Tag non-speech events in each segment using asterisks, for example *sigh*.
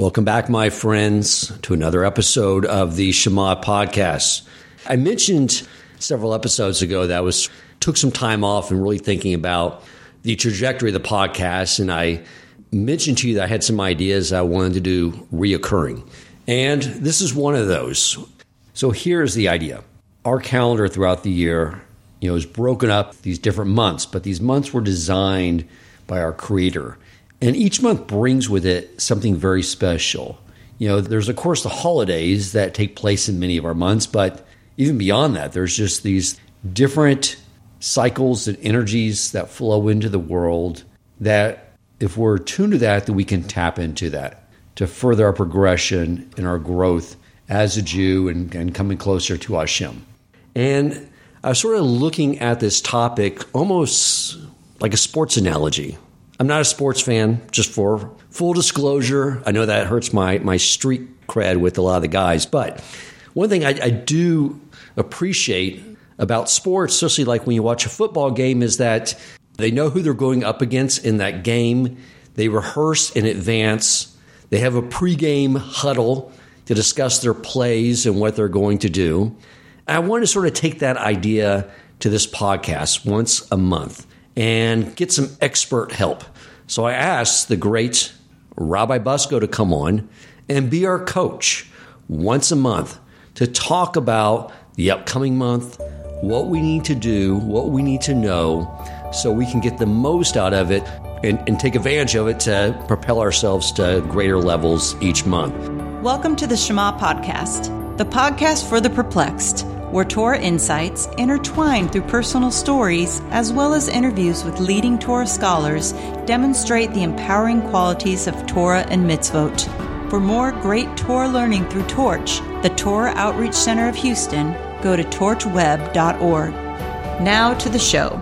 Welcome back, my friends, to another episode of the Shema podcast. I mentioned several episodes ago that I was took some time off and really thinking about the trajectory of the podcast, and I mentioned to you that I had some ideas I wanted to do reoccurring, and this is one of those. So here's the idea: our calendar throughout the year, you know, is broken up these different months, but these months were designed by our Creator. And each month brings with it something very special. You know, there's of course the holidays that take place in many of our months, but even beyond that, there's just these different cycles and energies that flow into the world that if we're tuned to that, that we can tap into that to further our progression and our growth as a Jew and, and coming closer to Hashem. And I was sort of looking at this topic almost like a sports analogy. I'm not a sports fan, just for full disclosure. I know that hurts my, my street cred with a lot of the guys, but one thing I, I do appreciate about sports, especially like when you watch a football game, is that they know who they're going up against in that game. They rehearse in advance. They have a pregame huddle to discuss their plays and what they're going to do. I want to sort of take that idea to this podcast once a month and get some expert help. So I asked the great Rabbi Bucsko to come on and be our coach once a month to talk about the upcoming month, what we need to do, what we need to know, so we can get the most out of it and, and take advantage of it to propel ourselves to greater levels each month. Welcome to the Shema Podcast, the podcast for the perplexed where Torah insights, intertwined through personal stories as well as interviews with leading Torah scholars, demonstrate the empowering qualities of Torah and mitzvot. For more great Torah learning through Torch, the Torah Outreach Center of Houston, go to torchweb.org. Now to the show.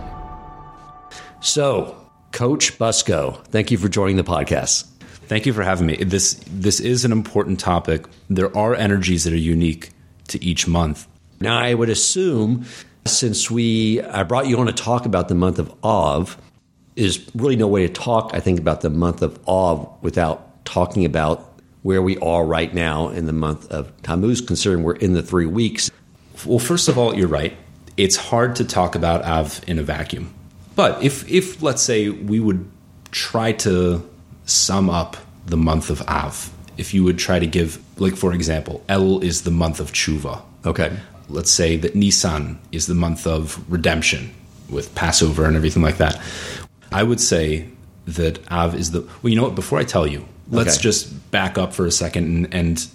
So, Coach Bucsko, thank you for joining the podcast. Thank you for having me. This this is an important topic. There are energies that are unique to each month. Now, I would assume since we I brought you on to talk about the month of Av, is really no way to talk. I think about the month of Av without talking about where we are right now in the month of Tammuz, considering we're in the three weeks. Well, first of all, you're right. It's hard to talk about Av in a vacuum. But if, if let's say we would try to sum up the month of Av, if you would try to give, like for example, El is the month of Tshuva. Okay let's say that Nisan is the month of redemption with Passover and everything like that. I would say that Av is the. Well, you know what? Before I tell you, let's okay. just back up for a second. And, and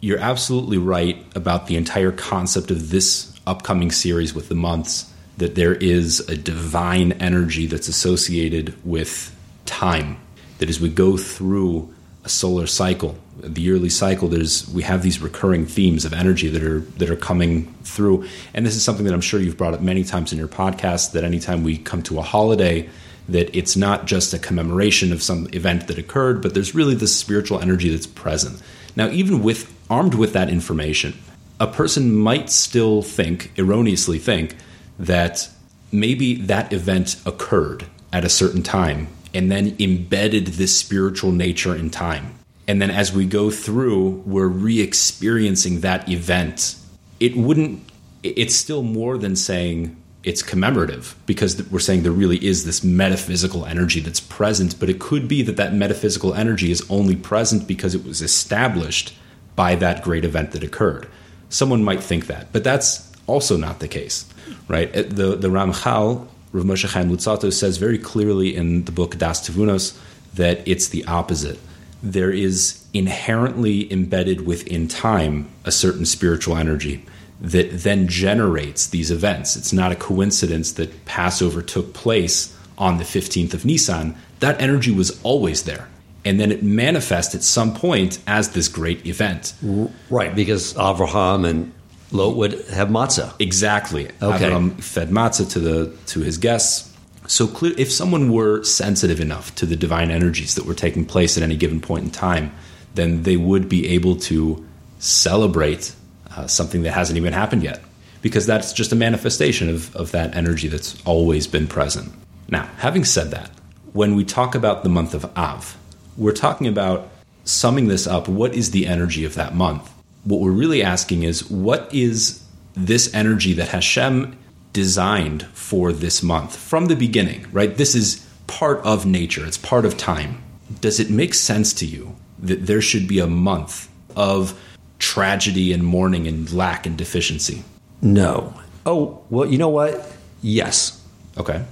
you're absolutely right about the entire concept of this upcoming series with the months, that there is a divine energy that's associated with time. That as we go through a solar cycle, the yearly cycle, there's we have these recurring themes of energy that are that are coming through. And this is something that I'm sure you've brought up many times in your podcast. That anytime we come to a holiday, that it's not just a commemoration of some event that occurred, but there's really this spiritual energy that's present. Now, even with armed with that information, a person might still think, erroneously think, that maybe that event occurred at a certain time and then embedded this spiritual nature in time. And then as we go through, we're re experiencing that event. It wouldn't, it's still more than saying it's commemorative because we're saying there really is this metaphysical energy that's present, but it could be that that metaphysical energy is only present because it was established by that great event that occurred. Someone might think that, but that's also not the case, right? Uh, the, the Ramchal Rav Moshe Chaim Luzzatto says very clearly in the book Daas Tevunos that it's the opposite. There is inherently embedded within time a certain spiritual energy that then generates these events. It's not a coincidence that Passover took place on the 15th of Nisan. That energy was always there. And then it manifests at some point as this great event. Right, because Abraham and Lot would have matzah. Exactly. Okay. Avram fed matzah to the to his guests. So clear, if someone were sensitive enough to the divine energies that were taking place at any given point in time, then they would be able to celebrate uh, something that hasn't even happened yet, because that's just a manifestation of, of that energy that's always been present. Now, having said that, when we talk about the month of Av, we're talking about summing this up, what is the energy of that month? What we're really asking is what is this energy that Hashem designed for this month from the beginning, right? This is part of nature, it's part of time. Does it make sense to you that there should be a month of tragedy and mourning and lack and deficiency? No. Oh, well, you know what? Yes. Okay.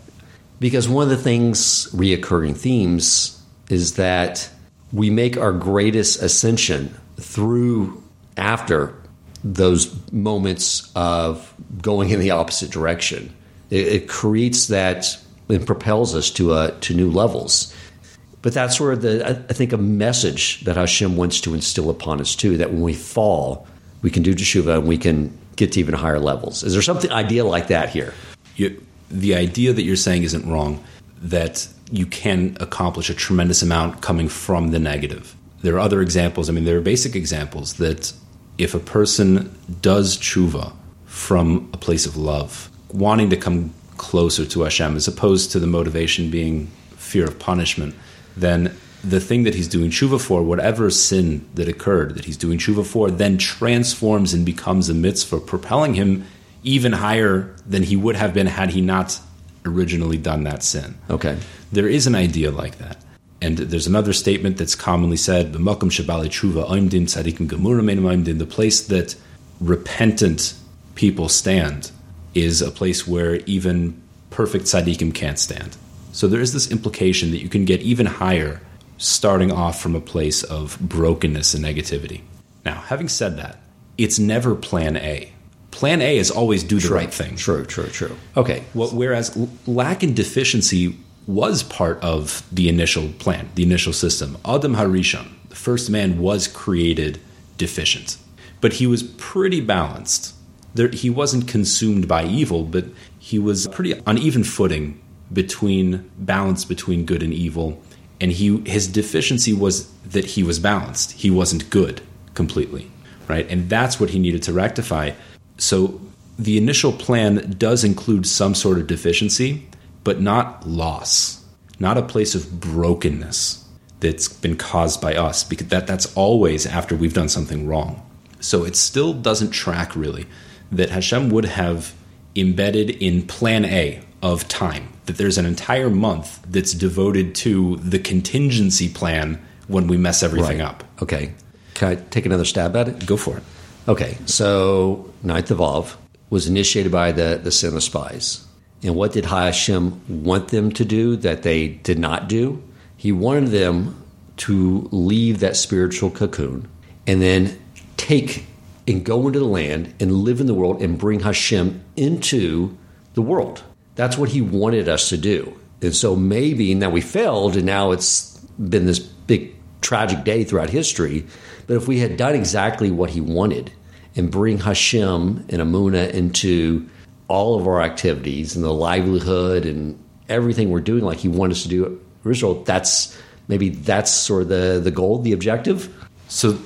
Because one of the things, reoccurring themes, is that we make our greatest ascension through after those moments of going in the opposite direction. It, it creates that and propels us to uh, to new levels. But that's where the I think a message that Hashem wants to instill upon us too. That when we fall, we can do teshuva and we can get to even higher levels. Is there something idea like that here? You, the idea that you're saying isn't wrong. That you can accomplish a tremendous amount coming from the negative. There are other examples. I mean, there are basic examples that if a person does tshuva from a place of love, wanting to come closer to Hashem, as opposed to the motivation being fear of punishment, then the thing that he's doing tshuva for, whatever sin that occurred that he's doing tshuva for, then transforms and becomes a mitzvah, propelling him even higher than he would have been had he not originally done that sin. Okay. There is an idea like that. And there's another statement that's commonly said, the place that repentant people stand is a place where even perfect tzaddikim can't stand. So there is this implication that you can get even higher starting off from a place of brokenness and negativity. Now, having said that, it's never plan A. Plan A is always do the true, right thing. True, true, true. Okay. Well, whereas lack and deficiency was part of the initial plan, the initial system. Adam Harishon, the first man, was created deficient, but he was pretty balanced. There, he wasn't consumed by evil, but he was pretty on even footing between balance between good and evil. And he his deficiency was that he was balanced. He wasn't good completely, right? And that's what he needed to rectify. So the initial plan does include some sort of deficiency, but not loss, not a place of brokenness that's been caused by us, because that, that's always after we've done something wrong. So it still doesn't track really that Hashem would have embedded in plan A of time, that there's an entire month that's devoted to the contingency plan when we mess everything Right. up. Okay. Can I take another stab at it? Go for it. Okay, so Ninth of Av was initiated by the, the sin of spies. And what did Hashem want them to do that they did not do? He wanted them to leave that spiritual cocoon and then take and go into the land and live in the world and bring Hashem into the world. That's what he wanted us to do. And so maybe now we failed and now it's been this big tragic day throughout history. But if we had done exactly what he wanted and bring Hashem and Amuna into all of our activities and the livelihood and everything we're doing like he wanted us to do at Israel, that's maybe that's sort of the, the goal, the objective. So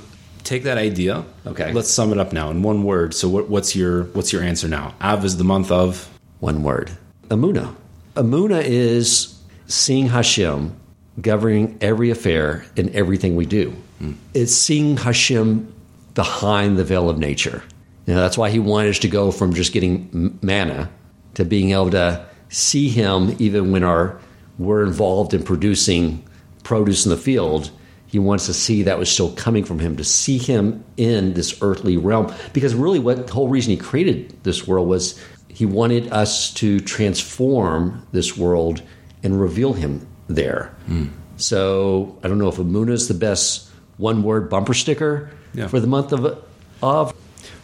take that idea. Okay. Let's sum it up now in one word. So what, what's your what's your answer now? Av is the month of One word. Amuna. Amuna is seeing Hashem governing every affair and everything we do. Hmm. It's seeing Hashem behind the veil of nature. You know, that's why he wanted us to go from just getting manna to being able to see him even when our we're involved in producing produce in the field. He wants to see that was still coming from him, to see him in this earthly realm. Because really, what the whole reason he created this world was he wanted us to transform this world and reveal him there. Hmm. So I don't know if Amuna is the best one word bumper sticker Yeah. for the month of Av.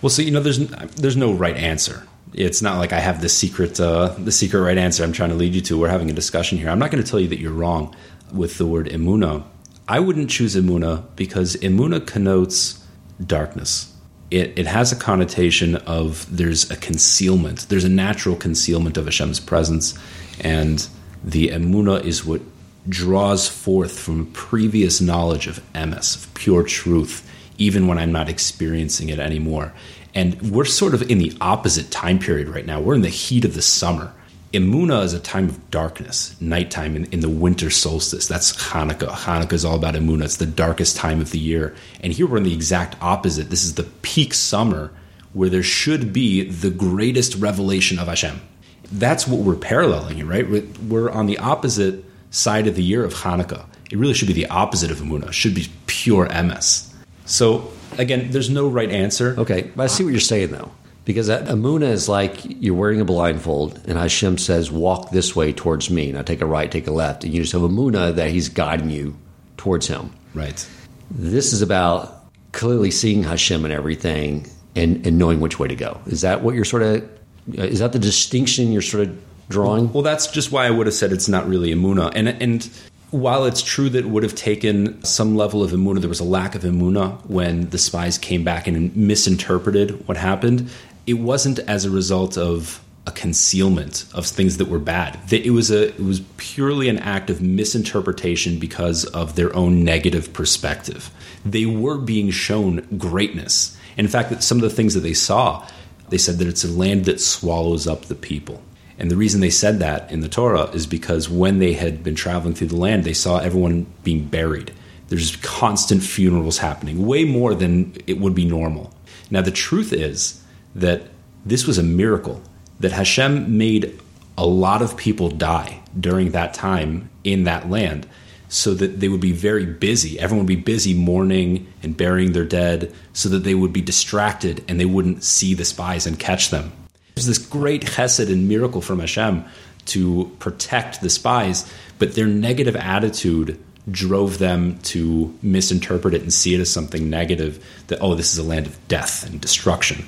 Well, so you know, there's there's no right answer. It's not like I have the secret uh, the secret right answer. I'm trying to lead you to. We're having a discussion here. I'm not going to tell you that you're wrong with the word emuna. I wouldn't choose emuna because emuna connotes darkness. It, it has a connotation of there's a concealment. There's a natural concealment of Hashem's presence, and the emuna is what draws forth from previous knowledge of emes, of pure truth, even when I'm not experiencing it anymore. And we're sort of in the opposite time period right now. We're in the heat of the summer. Emuna is a time of darkness, nighttime in, in the winter solstice. That's Hanukkah. Hanukkah is all about Emuna. It's the darkest time of the year. And here we're in the exact opposite. This is the peak summer where there should be the greatest revelation of Hashem. That's what we're paralleling right? We're on the opposite side of the year of Hanukkah. It really should be the opposite of Emuna. It should be pure emes. So again, there's no right answer. Okay, but I see what you're saying though. Because Amuna is like you're wearing a blindfold, and Hashem says, "Walk this way towards me." Now take a right, take a left, and you just have Amuna that He's guiding you towards Him. Right. This is about clearly seeing Hashem and everything, and, and knowing which way to go. Is that what you're sort of? Is that the distinction you're sort of drawing? Well, that's just why I would have said it's not really Emuna, and and while it's true that it would have taken some level of emuna, there was a lack of emuna when the spies came back and misinterpreted what happened. It wasn't as a result of a concealment of things that were bad. It was a it was purely an act of misinterpretation because of their own negative perspective. They were being shown greatness. In fact, that some of the things that they saw, they said that it's a land that swallows up the people. And the reason they said that in the Torah is because when they had been traveling through the land, they saw everyone being buried. There's constant funerals happening, way more than it would be normal. Now, the truth is that this was a miracle, that Hashem made a lot of people die during that time in that land so that they would be very busy. Everyone would be busy mourning and burying their dead so that they would be distracted and they wouldn't see the spies and catch them. There's this great chesed and miracle from Hashem to protect the spies, but their negative attitude drove them to misinterpret it and see it as something negative that, oh, this is a land of death and destruction.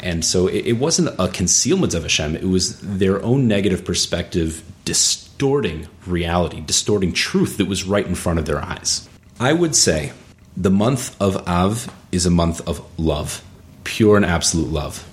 And so it, it wasn't a concealment of Hashem, it was their own negative perspective distorting reality, distorting truth that was right in front of their eyes. I would say the month of Av is a month of love, pure and absolute love.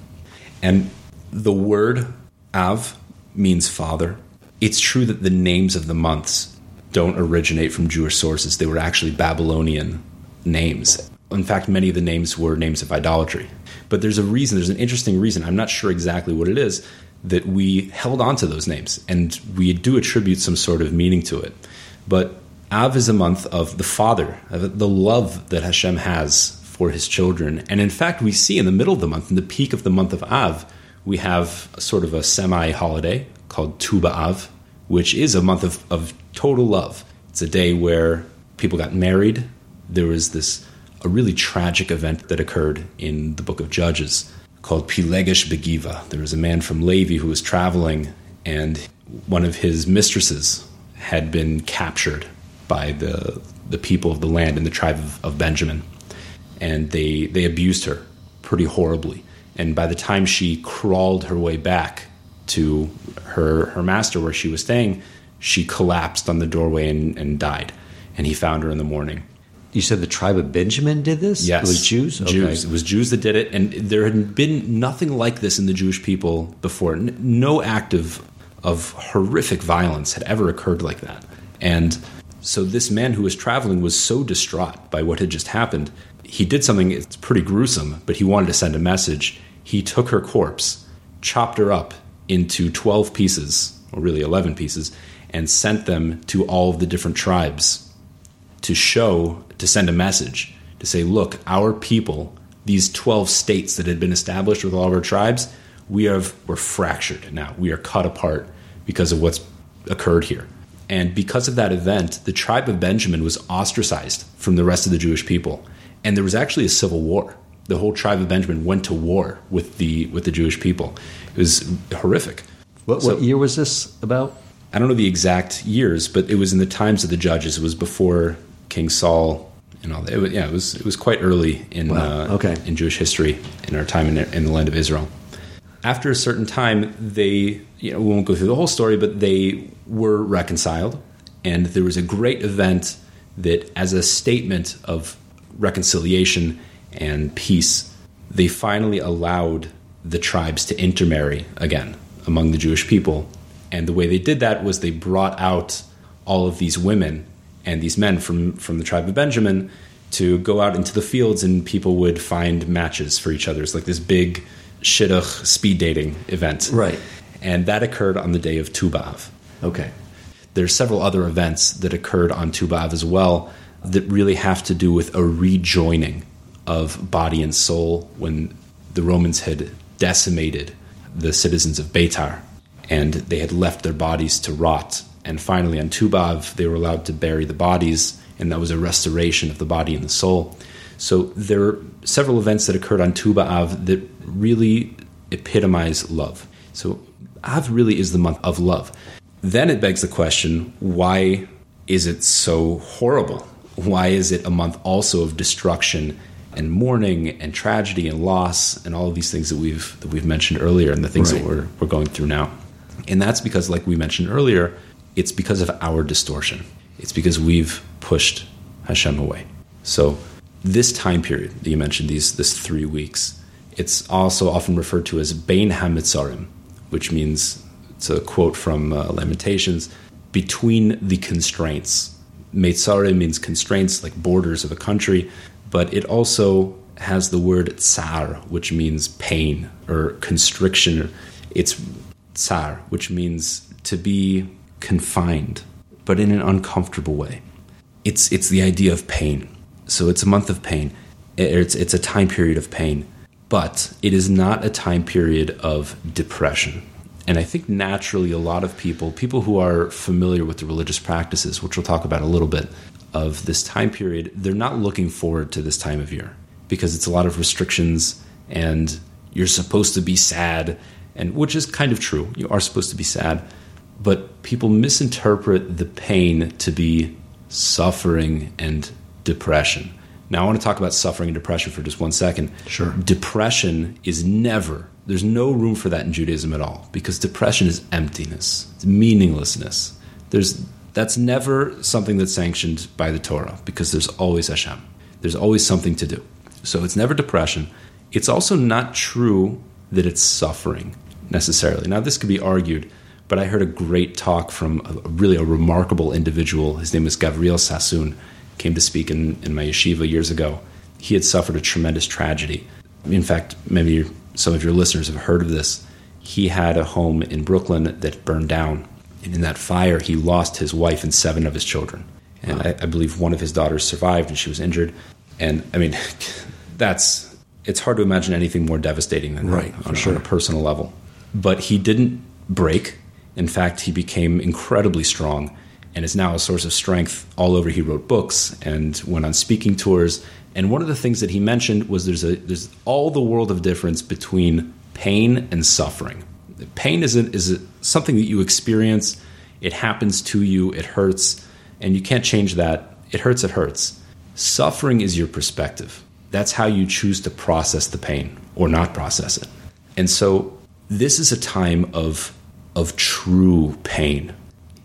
And the word Av means father. It's true that the names of the months don't originate from Jewish sources, they were actually Babylonian names. In fact, many of the names were names of idolatry. But there's a reason, there's an interesting reason, I'm not sure exactly what it is, that we held on to those names and we do attribute some sort of meaning to it. But Av is a month of the father, of the love that Hashem has for his children. And in fact, we see in the middle of the month, in the peak of the month of Av, we have sort of a semi holiday called Tu B'Av, which is a month of, of total love. It's a day where people got married. There was this a really tragic event that occurred in the book of Judges called Pilegesh Begiva. There was a man from Levi who was traveling, and one of his mistresses had been captured by the the people of the land in the tribe of, of Benjamin, and they they abused her pretty horribly. And by the time she crawled her way back to her her master where she was staying, she collapsed on the doorway and, and died. And he found her in the morning. You said the tribe of Benjamin did this? Yes. It was Jews? Okay. Jews. It was Jews that did it. And there had been nothing like this in the Jewish people before. No act of, of horrific violence had ever occurred like that. And so this man who was traveling was so distraught by what had just happened. He did something it's pretty gruesome, but he wanted to send a message he took her corpse, chopped her up into 12 pieces, or really 11 pieces, and sent them to all of the different tribes to show, to send a message, to say, look, our people, these 12 states that had been established with all of our tribes, we have, we're fractured now. We are cut apart because of what's occurred here. And because of that event, the tribe of Benjamin was ostracized from the rest of the Jewish people. And there was actually a civil war the whole tribe of Benjamin went to war with the with the Jewish people. It was horrific. What, so, what year was this about? I don't know the exact years, but it was in the times of the judges. It was before King Saul and all that. It was, yeah, it was it was quite early in wow. uh, okay. in Jewish history in our time in, in the land of Israel. After a certain time, they you know we won't go through the whole story, but they were reconciled, and there was a great event that, as a statement of reconciliation, and peace, they finally allowed the tribes to intermarry again among the Jewish people. And the way they did that was they brought out all of these women and these men from, from the tribe of Benjamin to go out into the fields and people would find matches for each other. It's like this big shidduch speed dating event. Right. and that occurred on the day of Tu B'Av. Okay. There's several other events that occurred on Tu B'Av as well that really have to do with a rejoining of body and soul when the Romans had decimated the citizens of Beitar and they had left their bodies to rot. And finally, on Tu B'Av, they were allowed to bury the bodies, and that was a restoration of the body and the soul. So there are several events that occurred on Tu B'Av that really epitomize love. So Av really is the month of love. Then it begs the question why is it so horrible? Why is it a month also of destruction and mourning and tragedy and loss and all of these things that we've that we've mentioned earlier and the things right. that we're we're going through now? And that's because, like we mentioned earlier, it's because of our distortion. It's because we've pushed Hashem away. So this time period that you mentioned, these this three weeks, it's also often referred to as Bein HaMitzarim, which means it's a quote from uh, Lamentations between the constraints. Meitzare means constraints, like borders of a country, but it also has the word tsar, which means pain or constriction. It's tsar, which means to be confined, but in an uncomfortable way. It's, it's the idea of pain. So it's a month of pain. It's, it's a time period of pain, but it is not a time period of depression. And I think naturally, a lot of people, people who are familiar with the religious practices, which we'll talk about a little bit, of this time period, they're not looking forward to this time of year because it's a lot of restrictions and you're supposed to be sad and which is kind of true. You are supposed to be sad, but people misinterpret the pain to be suffering and depression. Now, I want to talk about suffering and depression for just one second. Sure. Depression is never, there's no room for that in Judaism at all because depression is emptiness, it's meaninglessness. There's, that's never something that's sanctioned by the Torah because there's always Hashem. There's always something to do. So it's never depression. It's also not true that it's suffering necessarily. Now, this could be argued, but I heard a great talk from a, really a remarkable individual. His name is Gavriel Sassoon, came to speak in, in my yeshiva years ago. He had suffered a tremendous tragedy. In fact, maybe some of your listeners have heard of this. He had a home in Brooklyn that burned down. And in that fire, he lost his wife and seven of his children. And wow. I, I believe one of his daughters survived and she was injured. And I mean, *laughs* that's it's hard to imagine anything more devastating than right, that on, sure. on a personal level. But he didn't break. In fact, he became incredibly strong and is now a source of strength all over. He wrote books and went on speaking tours. And one of the things that he mentioned was there's a there's all the world of difference between pain and suffering. Pain is a, is a, something that you experience. It happens to you. It hurts, and you can't change that. It hurts. It hurts. Suffering is your perspective. That's how you choose to process the pain or not process it. And so this is a time of of true pain.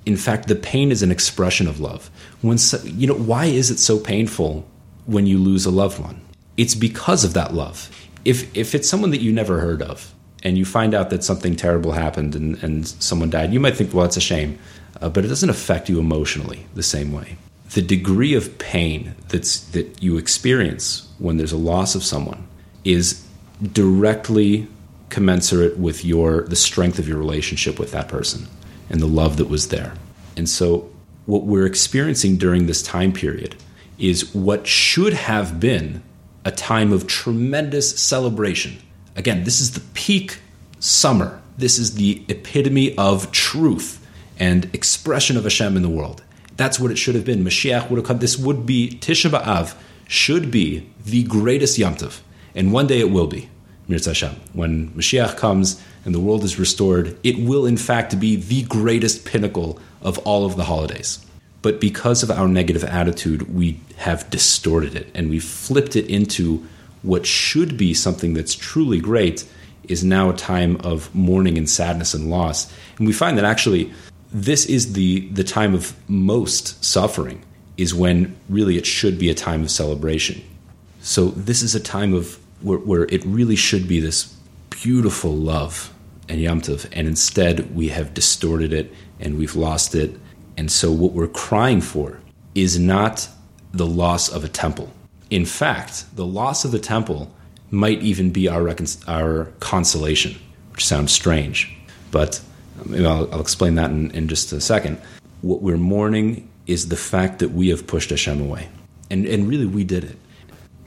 In fact, the pain is an expression of love. When you know why is it so painful when you lose a loved one? It's because of that love. If if it's someone that you never heard of and you find out that something terrible happened and, and someone died, you might think, well, it's a shame, uh, but it doesn't affect you emotionally the same way. The degree of pain that's that you experience when there's a loss of someone is directly commensurate with your the strength of your relationship with that person and the love that was there. And so what we're experiencing during this time period is what should have been a time of tremendous celebration. Again, this is the peak summer. This is the epitome of truth and expression of Hashem in the world. That's what it should have been. Mashiach would have come. This would be Tisha B'Av should be the greatest Yom Tov, and one day it will be. Mirz Hashem. When Mashiach comes and the world is restored, it will in fact be the greatest pinnacle of all of the holidays. But because of our negative attitude, we have distorted it and we've flipped it into what should be something that's truly great is now a time of mourning and sadness and loss. And we find that actually this is the, the time of most suffering, is when really it should be a time of celebration. So this is a time of where, where it really should be this beautiful love and Yom Tov, and instead we have distorted it and we've lost it. And so what we're crying for is not the loss of a temple. In fact, the loss of the temple might even be our, recon- our consolation, which sounds strange. But um, I'll, I'll explain that in, in just a second. What we're mourning is the fact that we have pushed Hashem away. And, and really, we did it.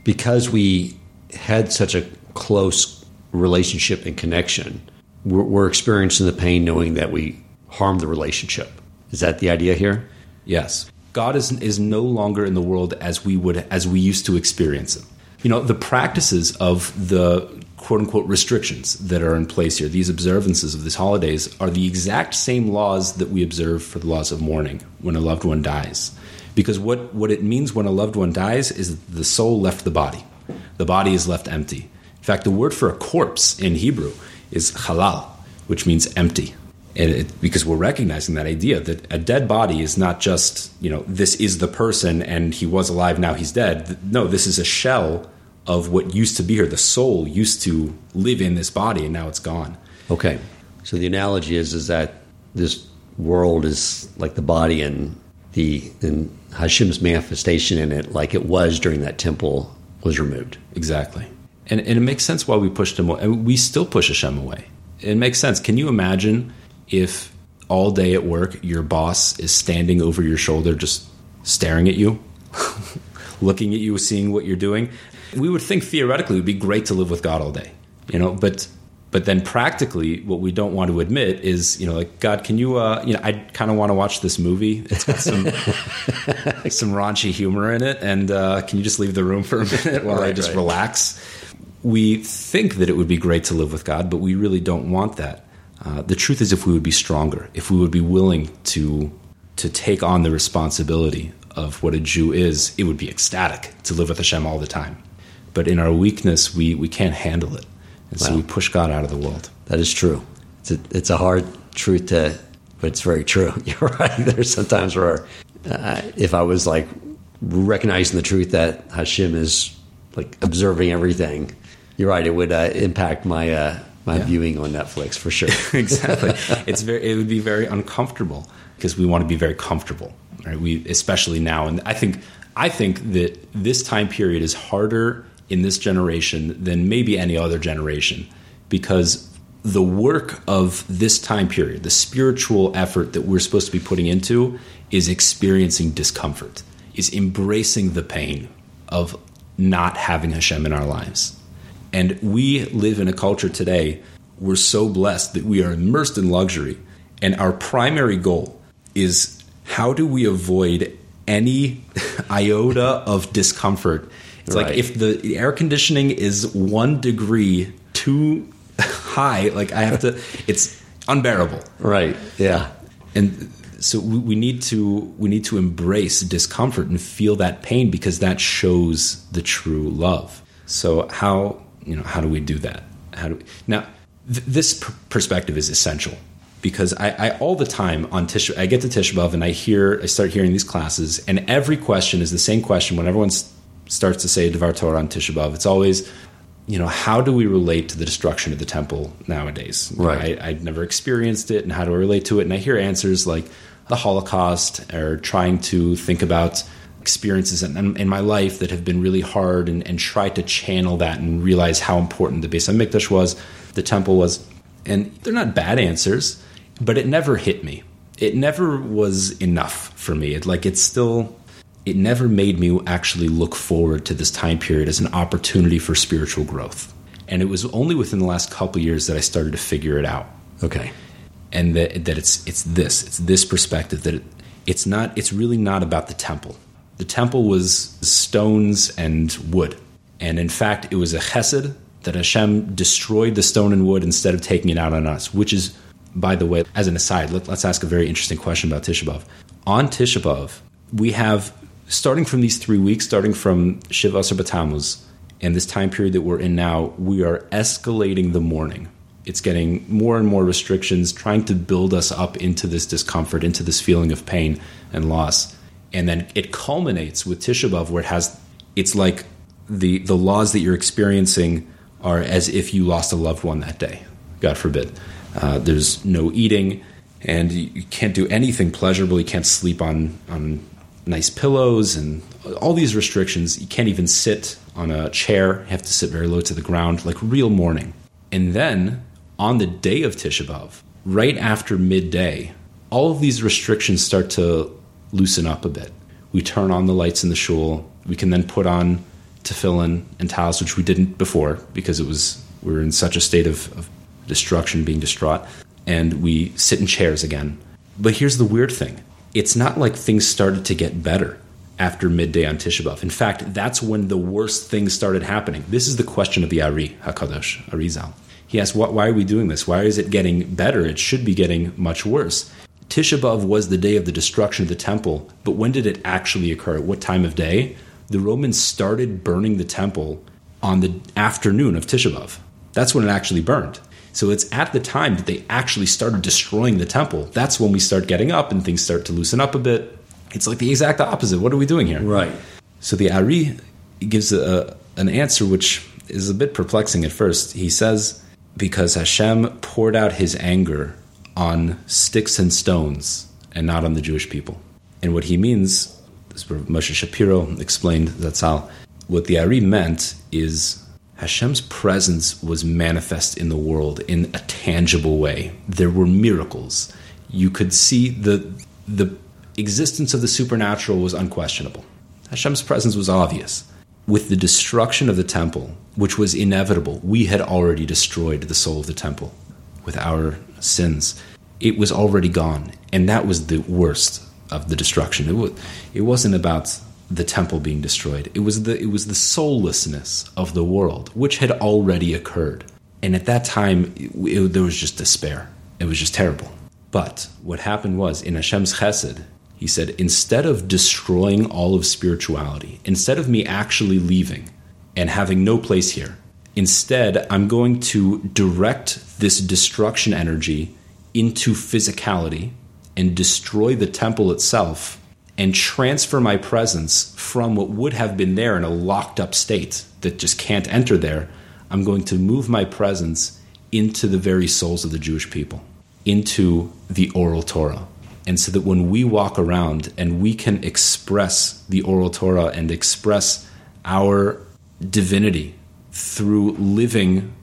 Because we had such a close relationship and connection, we're, we're experiencing the pain knowing that we harmed the relationship. Is that the idea here? Yes. God is, is no longer in the world as we would as we used to experience him. You know, the practices of the quote unquote restrictions that are in place here, these observances of these holidays, are the exact same laws that we observe for the laws of mourning when a loved one dies. Because what, what it means when a loved one dies is the soul left the body, the body is left empty. In fact, the word for a corpse in Hebrew is halal, which means empty. And it, because we're recognizing that idea that a dead body is not just, you know, this is the person and he was alive, now he's dead. No, this is a shell of what used to be here. The soul used to live in this body, and now it's gone. Okay, so the analogy is is that this world is like the body, and the and Hashem's manifestation in it, like it was during that temple, was removed. Exactly, and and it makes sense why we pushed him away. And we still push Hashem away. It makes sense. Can you imagine if all day at work your boss is standing over your shoulder, just staring at you? *laughs* looking at you, seeing what you're doing we would think theoretically it would be great to live with God all day, you know, but but then practically what we don't want to admit is you know like god can you uh you know i kind of want to watch this movie it's got some *laughs* some raunchy humor in it and uh can you just leave the room for a minute while right, i just right. relax we think that it would be great to live with god but we really don't want that uh, the truth is if we would be stronger if we would be willing to to take on the responsibility of what a jew is it would be ecstatic to live with hashem all the time but in our weakness, we, we can't handle it. And wow. so we push God out of the world. That is true. It's a, it's a hard truth to, but it's very true. *laughs* You're right. There's sometimes where uh, if I was like recognizing the truth that Hashem is like observing everything, you're right. It would uh, impact my uh, my yeah. viewing on Netflix for sure. *laughs* exactly. *laughs* It's very. It would be very uncomfortable because we want to be very comfortable, right? We especially now, and I think I think that this time period is harder in this generation than maybe any other generation because the work of this time period, the spiritual effort that we're supposed to be putting into, is experiencing discomfort, is embracing the pain of not having Hashem in our lives. And we live in a culture today, we're so blessed that we are immersed in luxury. And our primary goal is how do we avoid any *laughs* iota of discomfort it's right. like if the air conditioning is one degree too *laughs* high, like I have to, *laughs* it's unbearable. Right. Yeah. And so we, we need to we need to embrace discomfort and feel that pain because that shows the true love. So how you know how do we do that? How do we, now? Th- this pr- perspective is essential because I, I, all the time on Tish I get to Tisha B'av and I hear I start hearing these classes and every question is the same question when everyone's starts to say Devar Torah on Tisha B'av, it's always, you know, how do we relate to the destruction of the temple nowadays? Right. I, would never experienced it, and how do I relate to it? And I hear answers like the Holocaust, or trying to think about experiences in, in my life that have been really hard, and, and, try to channel that and realize how important the Beis Hamikdash was, the temple was, and they're not bad answers, but it never hit me. It never was enough for me. It, like it's still it never made me actually look forward to this time period as an opportunity for spiritual growth. And it was only within the last couple years that I started to figure it out. Okay. And that, that it's it's this, it's this perspective that it, it's not it's really not about the temple. The temple was stones and wood. And in fact, it was a chesed that Hashem destroyed the stone and wood instead of taking it out on us, which is, by the way, as an aside, let, us ask a very interesting question about Tisha B'Av. On Tisha B'Av, we have starting from these three weeks, starting from Shiva Asar B'Tammuz, and this time period that we're in now, we are escalating the mourning. It's getting more and more restrictions, trying to build us up into this discomfort, into this feeling of pain and loss. And then it culminates with Tisha B'Av, where it has, it's like the, the laws that you're experiencing are as if you lost a loved one that day, God forbid. Uh, there's no eating, and you can't do anything pleasurable. You can't sleep on, on nice pillows and all these restrictions. You can't even sit on a chair. You have to sit very low to the ground, like real mourning. And then on the day of Tisha B'Av, right after midday, all of these restrictions start to loosen up a bit. We turn on the lights in the shul. We can then put on tefillin and talis, which we didn't before because it was we were in such a state of, of destruction, being distraught, and we sit in chairs again. But here's the weird thing: it's not like things started to get better after midday on Tisha B'av. In fact, that's when the worst things started happening. This is the question of the Ari Hakadosh Arizal. He asked, "Why are we doing this? Why is it getting better? It should be getting much worse." Tisha B'av was the day of the destruction of the temple, but when did it actually occur? At what time of day? The Romans started burning the temple on the afternoon of Tisha B'av. That's when it actually burned. So it's at the time that they actually started destroying the temple. That's when we start getting up and things start to loosen up a bit. It's like the exact opposite. What are we doing here? Right. So the Ari gives a, an answer which is a bit perplexing at first. He says, because Hashem poured out his anger on sticks and stones and not on the Jewish people. And what he means, Moshe Shapiro explained, that's how, what the Ari meant is Hashem's presence was manifest in the world in a tangible way. There were miracles. You could see the, the existence of the supernatural was unquestionable. Hashem's presence was obvious. With the destruction of the temple, which was inevitable, we had already destroyed the soul of the temple with our sins. It was already gone, and that was the worst of the destruction. It, was, it wasn't about the temple being destroyed. It was the it was the soullessness of the world, which had already occurred. And at that time, it, it, there was just despair. It was just terrible. But what happened was in Hashem's Chesed, he said, instead of destroying all of spirituality, instead of me actually leaving and having no place here, instead, I'm going to direct this destruction energy into physicality and destroy the temple itself and transfer my presence from what would have been there in a locked up state that just can't enter there. I'm going to move my presence into the very souls of the Jewish people, into the oral Torah and so that when we walk around and we can express the oral Torah and express our divinity through living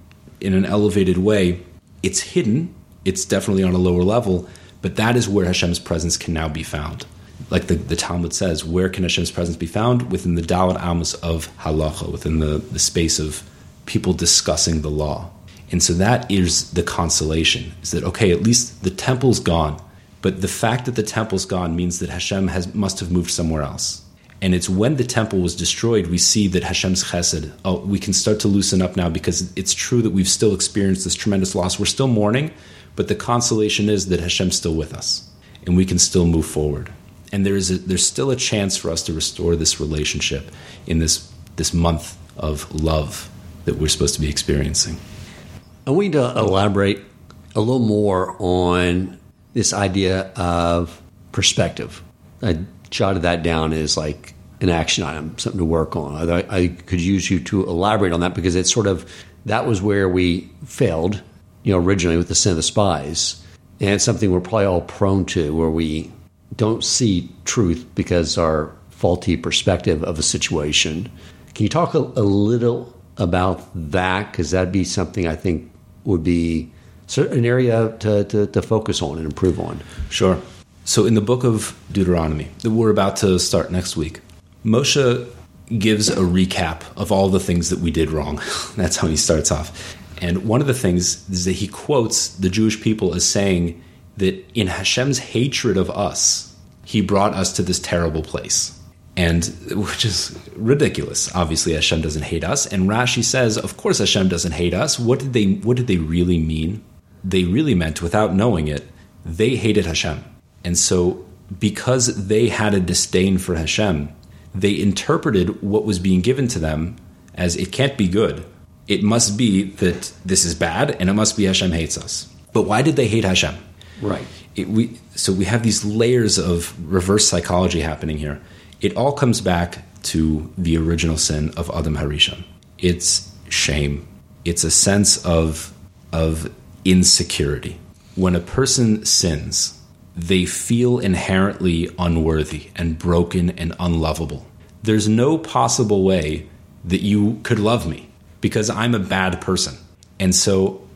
in an elevated way, it's hidden. It's definitely on a lower level, but that is where Hashem's presence can now be found. Like the, the Talmud says, where can Hashem's presence be found? Within the Daled Amos of Halacha, within the, the space of people discussing the law. And so that is the consolation, is that, okay, at least the temple's gone but the fact that the temple's gone means that Hashem has, must have moved somewhere else. And it's when the temple was destroyed, we see that Hashem's chesed, oh, we can start to loosen up now because it's true that we've still experienced this tremendous loss. We're still mourning, but the consolation is that Hashem's still with us and we can still move forward. And there is a, there's still a chance for us to restore this relationship in this, this month of love that we're supposed to be experiencing. I want you to elaborate a little more on this idea of perspective. I jotted that down as like an action item, something to work on. I, I, could use you to elaborate on that because it's sort of that was where we failed, you know, originally with the sin of the spies, and it's something we're probably all prone to, where we don't see truth because our faulty perspective of a situation. Can you talk a, a little about that? Because that'd be something I think would be an area to, to, to focus on and improve on. Sure. So, in the book of Deuteronomy that we're about to start next week, Moshe gives a recap of all the things that we did wrong. *laughs* That's how he starts off. And one of the things is that he quotes the Jewish people as saying that in Hashem's hatred of us, he brought us to this terrible place. And *laughs* which is ridiculous. Obviously, Hashem doesn't hate us. And Rashi says, of course Hashem doesn't hate us. What did they what did they really mean? they really meant, without knowing it, they hated Hashem. And so, because they had a disdain for Hashem, they interpreted what was being given to them as it can't be good. It must be that this is bad, and it must be Hashem hates us. But why did they hate Hashem? Right. It, we, so we have these layers of reverse psychology happening here. It all comes back to the original sin of Adam Harishon. It's shame. It's a sense of of insecurity. When a person sins, they feel inherently unworthy and broken and unlovable. There's no possible way that you could love me because I'm a bad person. And so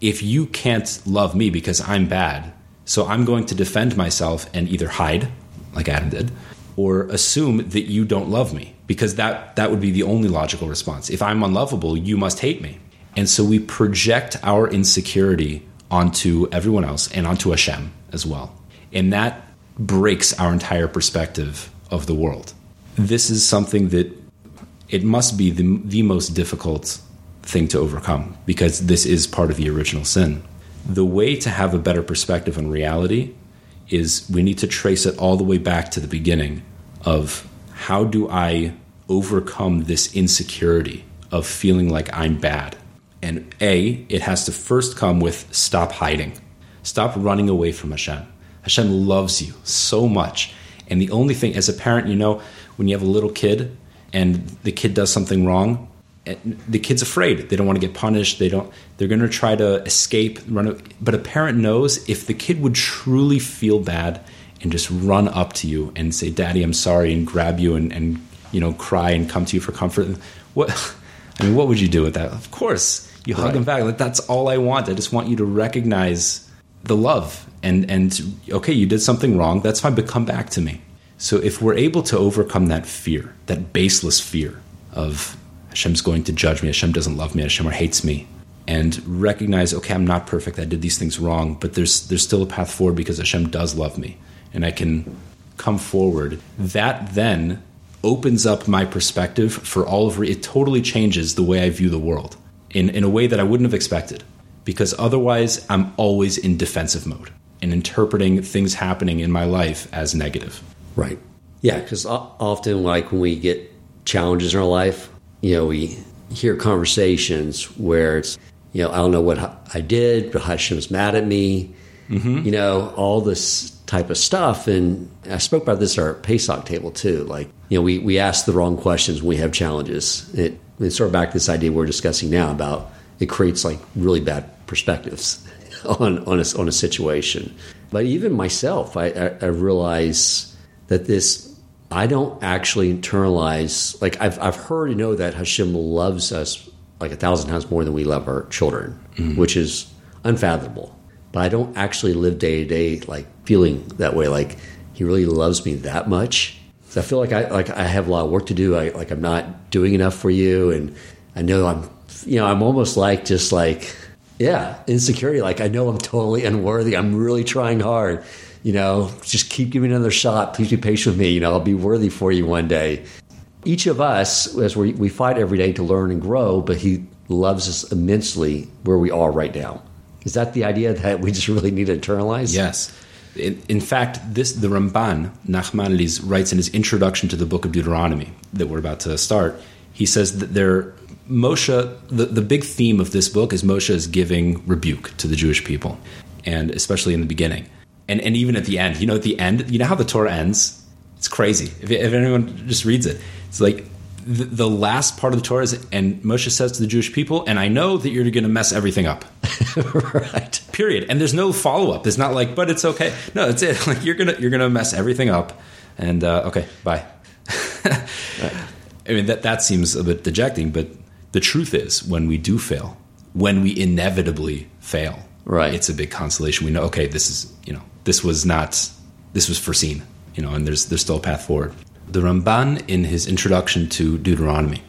if you can't love me because I'm bad, so I'm going to defend myself and either hide, like Adam did, or assume that you don't love me because that that would be the only logical response. If I'm unlovable, you must hate me. And so we project our insecurity onto everyone else and onto Hashem as well. And that breaks our entire perspective of the world. This is something that it must be the, the most difficult thing to overcome because this is part of the original sin. The way to have a better perspective on reality is we need to trace it all the way back to the beginning of how do I overcome this insecurity of feeling like I'm bad? And A, it has to first come with stop hiding, stop running away from Hashem. Hashem loves you so much. And the only thing, as a parent, you know, when you have a little kid and the kid does something wrong, the kid's afraid. They don't want to get punished. They don't. They're going to try to escape, run. But a parent knows if the kid would truly feel bad and just run up to you and say, "Daddy, I'm sorry," and grab you and, and you know cry and come to you for comfort. What I mean, what would you do with that? Of course, you hug right. them back. Like that's all I want. I just want you to recognize the love and and okay, you did something wrong. That's fine, but come back to me. So if we're able to overcome that fear, that baseless fear of Hashem's going to judge me, Hashem doesn't love me, Hashem hates me, and recognize, okay, I'm not perfect, I did these things wrong, but there's there's still a path forward because Hashem does love me, and I can come forward. That then opens up my perspective for all of re- it totally changes the way I view the world in, in a way that I wouldn't have expected. Because otherwise I'm always in defensive mode and interpreting things happening in my life as negative. Right. Yeah, because often, like when we get challenges in our life, you know, we hear conversations where it's, you know, I don't know what I did, but Hashem's mad at me. Mm-hmm. You know, all this type of stuff. And I spoke about this at our Pesach table too. Like, you know, we, we ask the wrong questions when we have challenges. It, it's sort of back to this idea we're discussing now about it creates like really bad perspectives *laughs* on, on, a, on a situation. But even myself, I, I, I realize that this, I don't actually internalize, like I've, I've heard, you know, that Hashem loves us like a thousand times more than we love our children, mm-hmm. which is unfathomable but I don't actually live day to day like feeling that way. Like he really loves me that much. So I feel like I like I have a lot of work to do. I like I'm not doing enough for you, and I know I'm you know I'm almost like just like yeah insecurity. Like I know I'm totally unworthy. I'm really trying hard. You know, just keep giving another shot. Please be patient with me. You know, I'll be worthy for you one day. Each of us, as we, we fight every day to learn and grow, but he loves us immensely where we are right now. Is that the idea that we just really need to internalize? Yes. In, in fact, this the Ramban Nachmanides writes in his introduction to the book of Deuteronomy that we're about to start. He says that there Moshe the, the big theme of this book is Moshe is giving rebuke to the Jewish people, and especially in the beginning, and and even at the end. You know, at the end, you know how the Torah ends. It's crazy. If, if anyone just reads it, it's like the, the, last part of the Torah is, and Moshe says to the Jewish people, and I know that you're going to mess everything up. *laughs* right. Period. And there's no follow up. It's not like, but it's okay. No, that's it. *laughs* Like you're gonna you're gonna mess everything up, and uh, okay, bye. *laughs* right. I mean that that seems a bit dejecting, but the truth is, when we do fail, when we inevitably fail, right, it's a big consolation. We know, okay, this is you know this was not this was foreseen, you know, and there's there's still a path forward. The Ramban, in his introduction to Deuteronomy,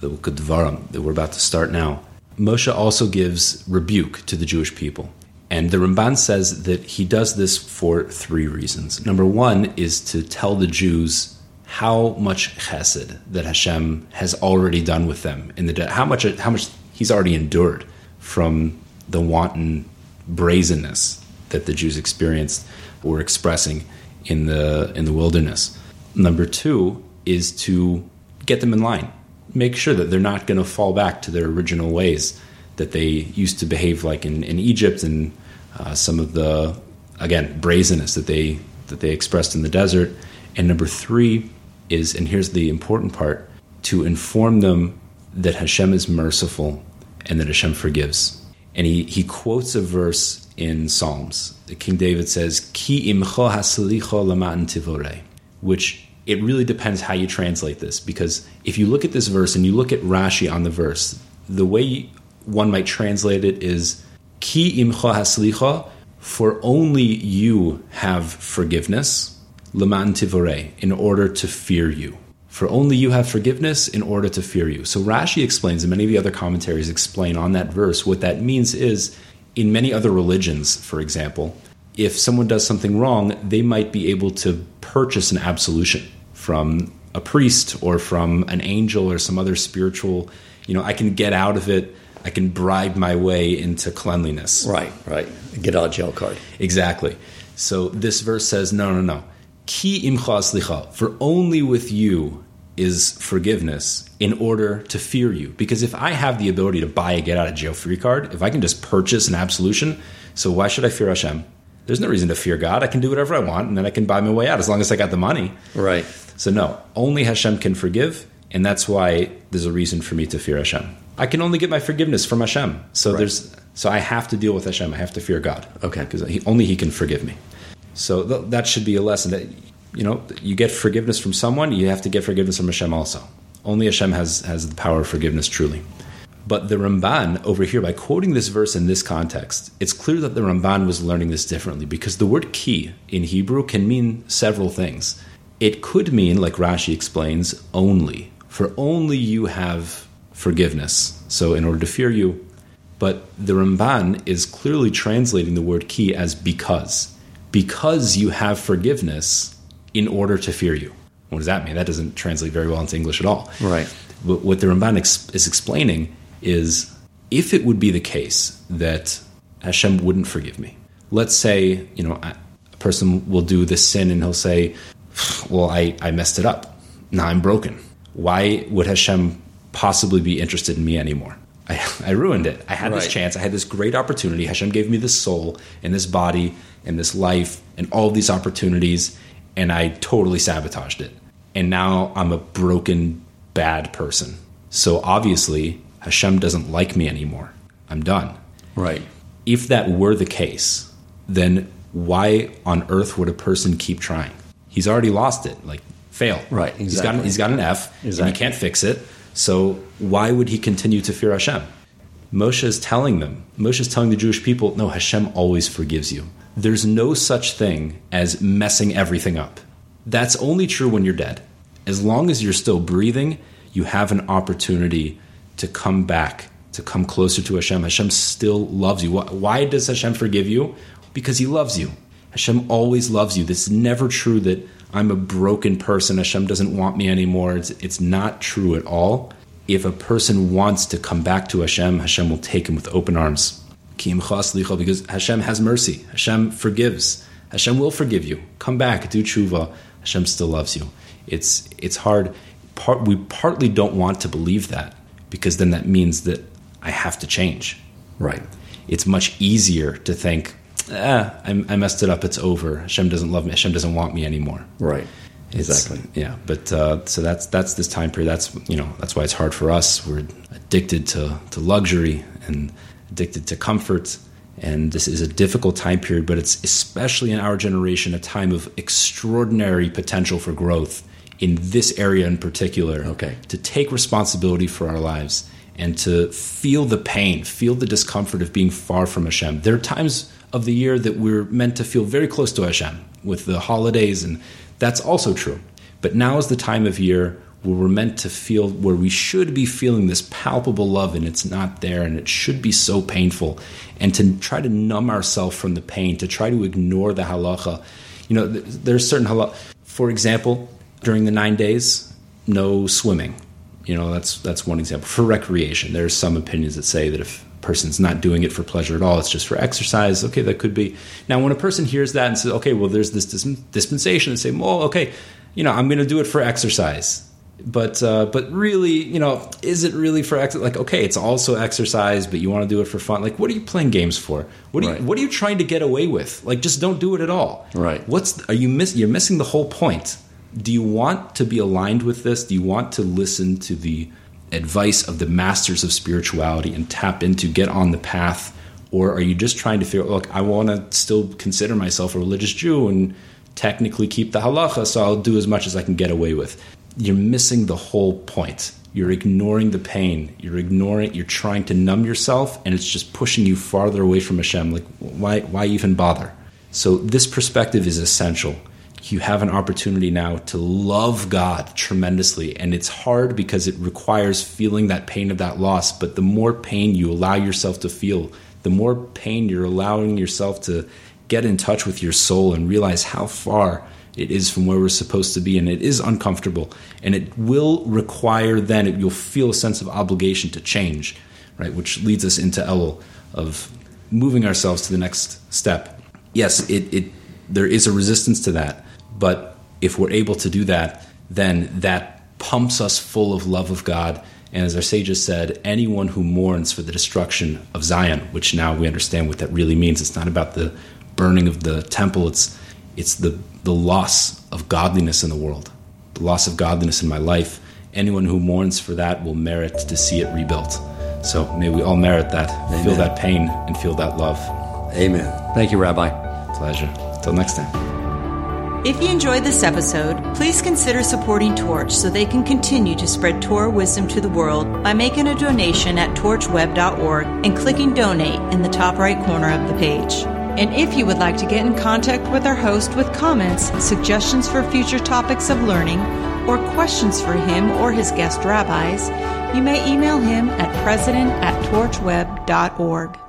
the Devarim that we're about to start now, Moshe also gives rebuke to the Jewish people. And the Ramban says that he does this for three reasons. Number one is to tell the Jews how much chesed that Hashem has already done with them in the de- how much how much he's already endured from the wanton brazenness that the Jews experienced or expressing in the in the wilderness. Number two is to get them in line. Make sure that they're not going to fall back to their original ways that they used to behave like in, in Egypt and uh, some of the again brazenness that they that they expressed in the desert. And number three is, and here's the important part, to inform them that Hashem is merciful and that Hashem forgives. And he, he quotes a verse in Psalms. King David says, Ki imcho tivore, which it really depends how you translate this because if you look at this verse and you look at Rashi on the verse, the way one might translate it is Ki haslicha, for only you have forgiveness, leman tivore, in order to fear you. For only you have forgiveness in order to fear you. So Rashi explains, and many of the other commentaries explain on that verse, what that means is in many other religions, for example, if someone does something wrong, they might be able to purchase an absolution from a priest or from an angel or some other spiritual, you know, I can get out of it. I can bribe my way into cleanliness. Right, right. Get out of jail card. Exactly. So this verse says, no, no, no. Ki imcha slicha, for only with you is forgiveness in order to fear you. Because if I have the ability to buy a get out of jail free card, if I can just purchase an absolution, so why should I fear Hashem? There's no reason to fear God. I can do whatever I want and then I can buy my way out as long as I got the money. Right. So, no, only Hashem can forgive. And that's why there's a reason for me to fear Hashem. I can only get my forgiveness from Hashem. So right. there's so I have to deal with Hashem. I have to fear God. Okay. Because only He can forgive me. So th- that should be a lesson that you know, you get forgiveness from someone, you have to get forgiveness from Hashem also. Only Hashem has, has the power of forgiveness truly. But the Ramban over here, by quoting this verse in this context, it's clear that the Ramban was learning this differently because the word ki in Hebrew can mean several things. It could mean, like Rashi explains, only. For only you have forgiveness. So, in order to fear you. But the Ramban is clearly translating the word ki as because. Because you have forgiveness, in order to fear you. What does that mean? That doesn't translate very well into English at all. Right. But what the Ramban ex- is explaining is if it would be the case that Hashem wouldn't forgive me, let's say, you know, a person will do this sin and he'll say, well, I, I messed it up. Now I'm broken. Why would Hashem possibly be interested in me anymore? I, *laughs* I ruined it. I had right. this chance. I had this great opportunity. Hashem gave me this soul and this body and this life and all these opportunities and I totally sabotaged it. And now I'm a broken, bad person. So obviously, Hashem doesn't like me anymore. I'm done. Right. If that were the case, then why on earth would a person keep trying? He's already lost it. Like, fail. Right. Exactly. He's got, he's got an F, exactly. and he can't fix it. So why would he continue to fear Hashem? Moshe is telling them, Moshe is telling the Jewish people, no, Hashem always forgives you there's no such thing as messing everything up. That's only true when you're dead. As long as you're still breathing, you have an opportunity to come back, to come closer to Hashem. Hashem still loves you. Why does Hashem forgive you? Because He loves you. Hashem always loves you. This is never true that I'm a broken person. Hashem doesn't want me anymore. It's, it's not true at all. If a person wants to come back to Hashem, Hashem will take him with open arms because Hashem has mercy. Hashem forgives. Hashem will forgive you. Come back, do tshuva. Hashem still loves you. It's it's hard. Part, we partly don't want to believe that because then that means that I have to change. Right. It's much easier to think, ah, I, I messed it up. It's over. Hashem doesn't love me. Hashem doesn't want me anymore. Right. It's, exactly. Yeah. But uh, so that's that's this time period. That's you know that's why it's hard for us. We're addicted to to luxury and addicted to comfort. And this is a difficult time period, but it's especially in our generation a time of extraordinary potential for growth in this area in particular. Okay. To take responsibility for our lives and to feel the pain, feel the discomfort of being far from Hashem. There are times of the year that we're meant to feel very close to Hashem with the holidays, and that's also true. But now is the time of year where we're meant to feel, where we should be feeling this palpable love and it's not there and it should be so painful. And to try to numb ourselves from the pain, to try to ignore the halacha. You know, there's certain halacha. For example, during the nine days, no swimming. You know, that's that's one example. For recreation, there's some opinions that say that if a person's not doing it for pleasure at all, it's just for exercise. Okay, that could be. Now, when a person hears that and says, "Okay, well, there's this dispensation," and say, "Well, okay, you know, I'm going to do it for exercise." But uh, but really, you know, is it really for ex- like okay, it's also exercise, but you want to do it for fun? Like, what are you playing games for? What are right. you What are you trying to get away with? Like, just don't do it at all. Right? What's are you miss? You're missing the whole point. Do you want to be aligned with this? Do you want to listen to the advice of the masters of spirituality and tap into get on the path? Or are you just trying to figure, look, I want to still consider myself a religious Jew and technically keep the halacha, so I'll do as much as I can get away with you're missing the whole point. you're ignoring the pain. You're ignoring. You're trying to numb yourself, and it's just pushing you farther away from Hashem. Like, why? Why even bother? So this perspective is essential. You have an opportunity now to love God tremendously, and it's hard because it requires feeling that pain of that loss. But the more pain you allow yourself to feel, the more pain you're allowing yourself to get in touch with your soul and realize how far it is from where we're supposed to be and it is uncomfortable and it will require then you'll feel a sense of obligation to change right which leads us into elul of moving ourselves to the next step. Yes it, it there is a resistance to that but if we're able to do that then that pumps us full of love of god. And as our sages said anyone who mourns for the destruction of zion which now we understand what that really means it's not about the burning of the temple it's it's the the loss of godliness in the world, the loss of godliness in my life. Anyone who mourns for that will merit to see it rebuilt. So may we all merit that, Amen. feel that pain, and feel that love. Amen. Thank you, Rabbi. Pleasure. Till next time. If you enjoyed this episode, please consider supporting Torch so they can continue to spread Torah wisdom to the world by making a donation at torchweb.org and clicking donate in the top right corner of the page. And if you would like to get in contact with our host with comments, suggestions for future topics of learning, or questions for him or his guest rabbis, you may email him at president at torchweb.org.